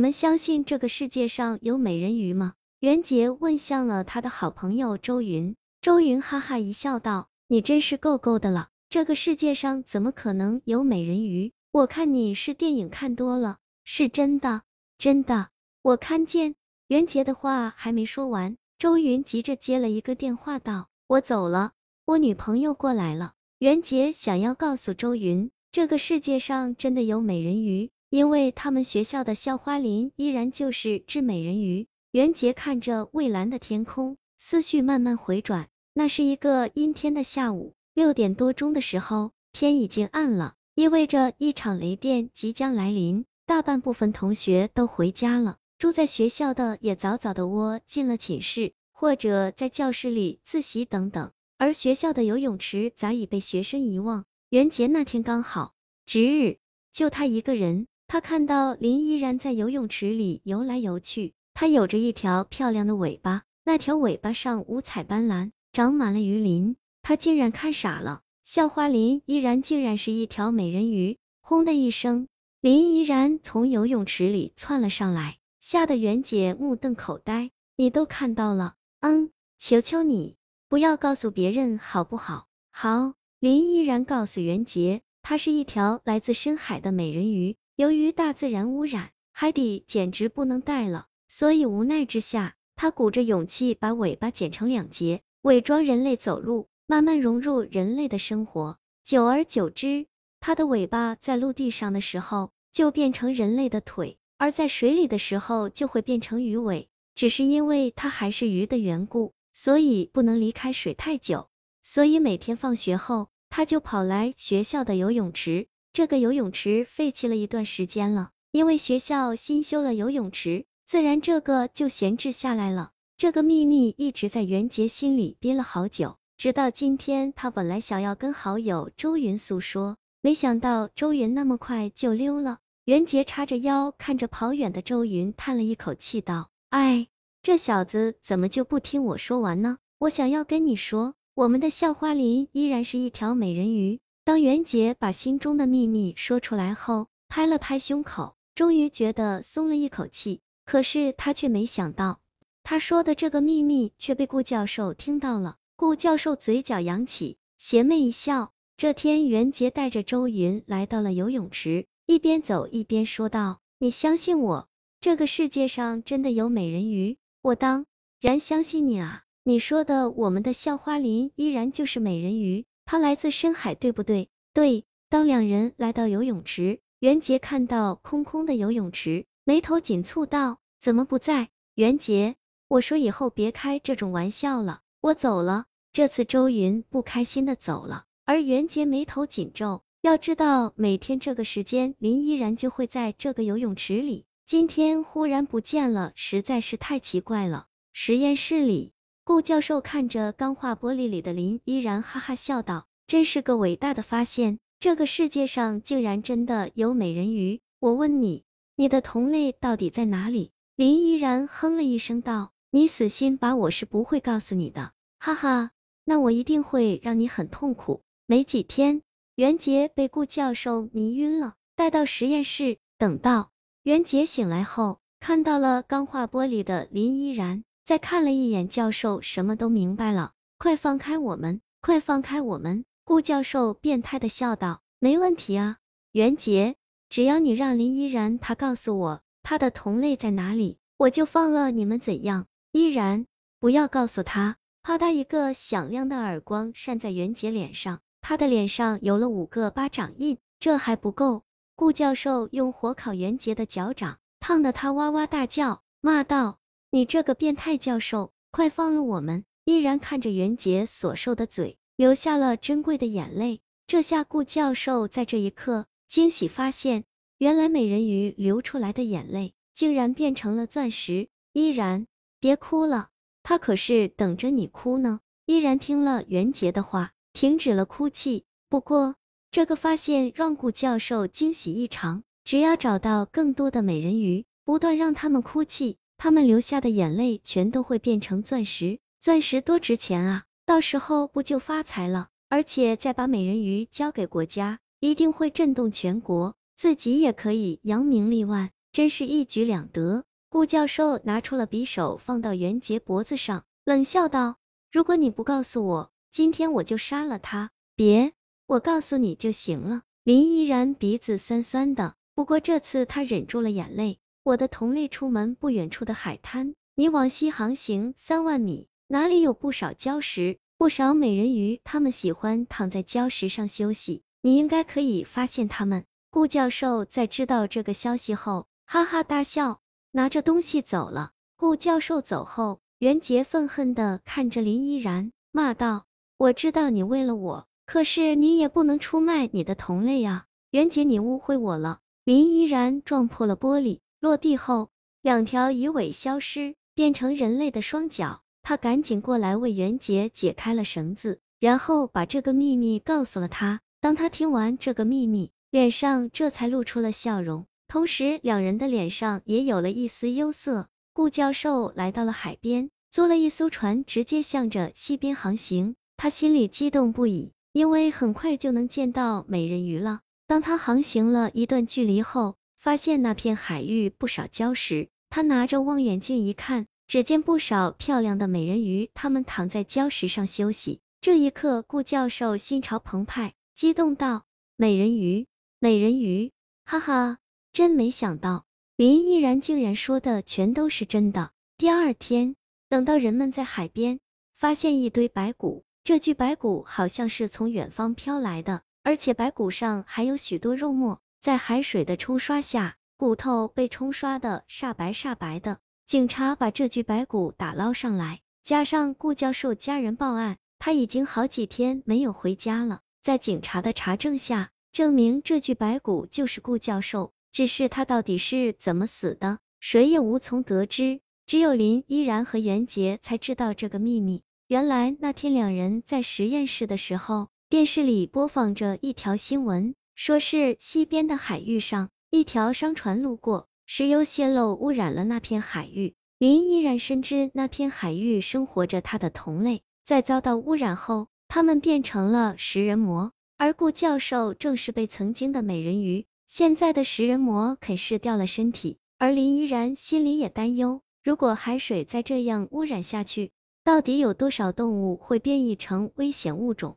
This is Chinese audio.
你们相信这个世界上有美人鱼吗？袁杰问向了他的好朋友周云。周云哈哈一笑道：“你真是够够的了，这个世界上怎么可能有美人鱼？我看你是电影看多了，是真的，真的，我看见。”袁杰的话还没说完，周云急着接了一个电话道：“我走了，我女朋友过来了。”袁杰想要告诉周云，这个世界上真的有美人鱼，因为他们学校的校花林依然就是只美人鱼。袁杰看着蔚蓝的天空，思绪慢慢回转。那是一个阴天的下午，六点多钟的时候，天已经暗了，意味着一场雷电即将来临。大半部分同学都回家了。住在学校的也早早的窝进了寝室，或者在教室里自习等等，而学校的游泳池早已被学生遗忘。袁杰那天刚好值日，就他一个人。他看到林依然在游泳池里游来游去，她有着一条漂亮的尾巴，那条尾巴上五彩斑斓，长满了鱼鳞。他竟然看傻了，校花林依然竟然是一条美人鱼。轰的一声，林依然从游泳池里窜了上来。吓得袁姐目瞪口呆，你都看到了，嗯，求求你不要告诉别人好不好？好，林依然告诉袁杰，它是一条来自深海的美人鱼，由于大自然污染，海底简直不能待了，所以无奈之下，它鼓着勇气把尾巴剪成两截，伪装人类走路，慢慢融入人类的生活。久而久之，它的尾巴在陆地上的时候就变成人类的腿。而在水里的时候就会变成鱼尾，只是因为它还是鱼的缘故，所以不能离开水太久，所以每天放学后，他就跑来学校的游泳池。这个游泳池废弃了一段时间了，因为学校新修了游泳池，自然这个就闲置下来了。这个秘密一直在袁杰心里憋了好久，直到今天，他本来想要跟好友周云诉说，没想到周云那么快就溜了。袁杰叉着腰看着跑远的周云，叹了一口气道：“哎，这小子怎么就不听我说完呢？我想要跟你说，我们的校花林依然是一条美人鱼。”当袁杰把心中的秘密说出来后，拍了拍胸口，终于觉得松了一口气。可是他却没想到，他说的这个秘密却被顾教授听到了。顾教授嘴角扬起，邪魅一笑。这天，袁杰带着周云来到了游泳池。一边走一边说道：“你相信我，这个世界上真的有美人鱼？我当然相信你啊！你说的我们的校花林依然就是美人鱼，她来自深海，对不对？对。”当两人来到游泳池，袁杰看到空空的游泳池，眉头紧蹙道：“怎么不在？”袁杰，我说以后别开这种玩笑了，我走了。这次周云不开心的走了，而袁杰眉头紧皱。要知道，每天这个时间，林依然就会在这个游泳池里。今天忽然不见了，实在是太奇怪了。实验室里，顾教授看着钢化玻璃里的林依然，哈哈笑道：“真是个伟大的发现，这个世界上竟然真的有美人鱼。我问你，你的同类到底在哪里？”林依然哼了一声道：“你死心吧，我是不会告诉你的。哈哈，那我一定会让你很痛苦。”没几天。袁杰被顾教授迷晕了，带到实验室。等到袁杰醒来后，看到了钢化玻璃的林依然，再看了一眼教授，什么都明白了。快放开我们！快放开我们！顾教授变态的笑道：“没问题啊，袁杰，只要你让林依然他告诉我他的同类在哪里，我就放了你们。怎样？依然，不要告诉他！”啪嗒一个响亮的耳光扇在袁杰脸上。他的脸上有了五个巴掌印，这还不够。顾教授用火烤袁杰的脚掌，烫得他哇哇大叫，骂道：“你这个变态教授，快放了我们！”依然看着袁杰所受的嘴，流下了珍贵的眼泪。这下顾教授在这一刻惊喜发现，原来美人鱼流出来的眼泪，竟然变成了钻石。依然，别哭了，他可是等着你哭呢。依然听了袁杰的话。停止了哭泣。不过，这个发现让顾教授惊喜异常。只要找到更多的美人鱼，不断让他们哭泣，他们流下的眼泪全都会变成钻石。钻石多值钱啊！到时候不就发财了？而且再把美人鱼交给国家，一定会震动全国，自己也可以扬名立万。真是一举两得。顾教授拿出了匕首，放到袁杰脖子上，冷笑道：“如果你不告诉我，今天我就杀了他。”别，我告诉你就行了。林依然鼻子酸酸的，不过这次他忍住了眼泪。我的同类出门不远处的海滩，你往西航行三万米，哪里有不少礁石？不少美人鱼，他们喜欢躺在礁石上休息，你应该可以发现他们。顾教授在知道这个消息后，哈哈大笑。拿着东西走了。顾教授走后，袁杰愤恨的看着林依然，骂道：“我知道你为了我，可是你也不能出卖你的同类啊！袁杰，你误会我了。”林依然撞破了玻璃，落地后，两条鱼尾消失，变成人类的双脚。他赶紧过来为袁杰解开了绳子，然后把这个秘密告诉了他。当他听完这个秘密，脸上这才露出了笑容。同时，两人的脸上也有了一丝忧色。顾教授来到了海边，租了一艘船，直接向着西边航行。他心里激动不已，因为很快就能见到美人鱼了。当他航行了一段距离后，发现那片海域不少礁石。他拿着望远镜一看，只见不少漂亮的美人鱼，它们躺在礁石上休息。这一刻，顾教授心潮澎湃，激动道：“美人鱼，美人鱼，哈哈！”真没想到，林依然竟然说的全都是真的。第二天，等到人们在海边发现一堆白骨，这具白骨好像是从远方飘来的，而且白骨上还有许多肉末，在海水的冲刷下，骨头被冲刷的煞白煞白的。警察把这具白骨打捞上来，加上顾教授家人报案，他已经好几天没有回家了。在警察的查证下，证明这具白骨就是顾教授。只是他到底是怎么死的，谁也无从得知，只有林依然和袁杰才知道这个秘密。原来那天两人在实验室的时候，电视里播放着一条新闻，说是西边的海域上，一条商船路过，石油泄漏污染了那片海域。林依然深知那片海域生活着他的同类，在遭到污染后，他们变成了食人魔，而顾教授正是被曾经的美人鱼。现在的食人魔啃噬掉了身体，而林依然心里也担忧，如果海水再这样污染下去，到底有多少动物会变异成危险物种？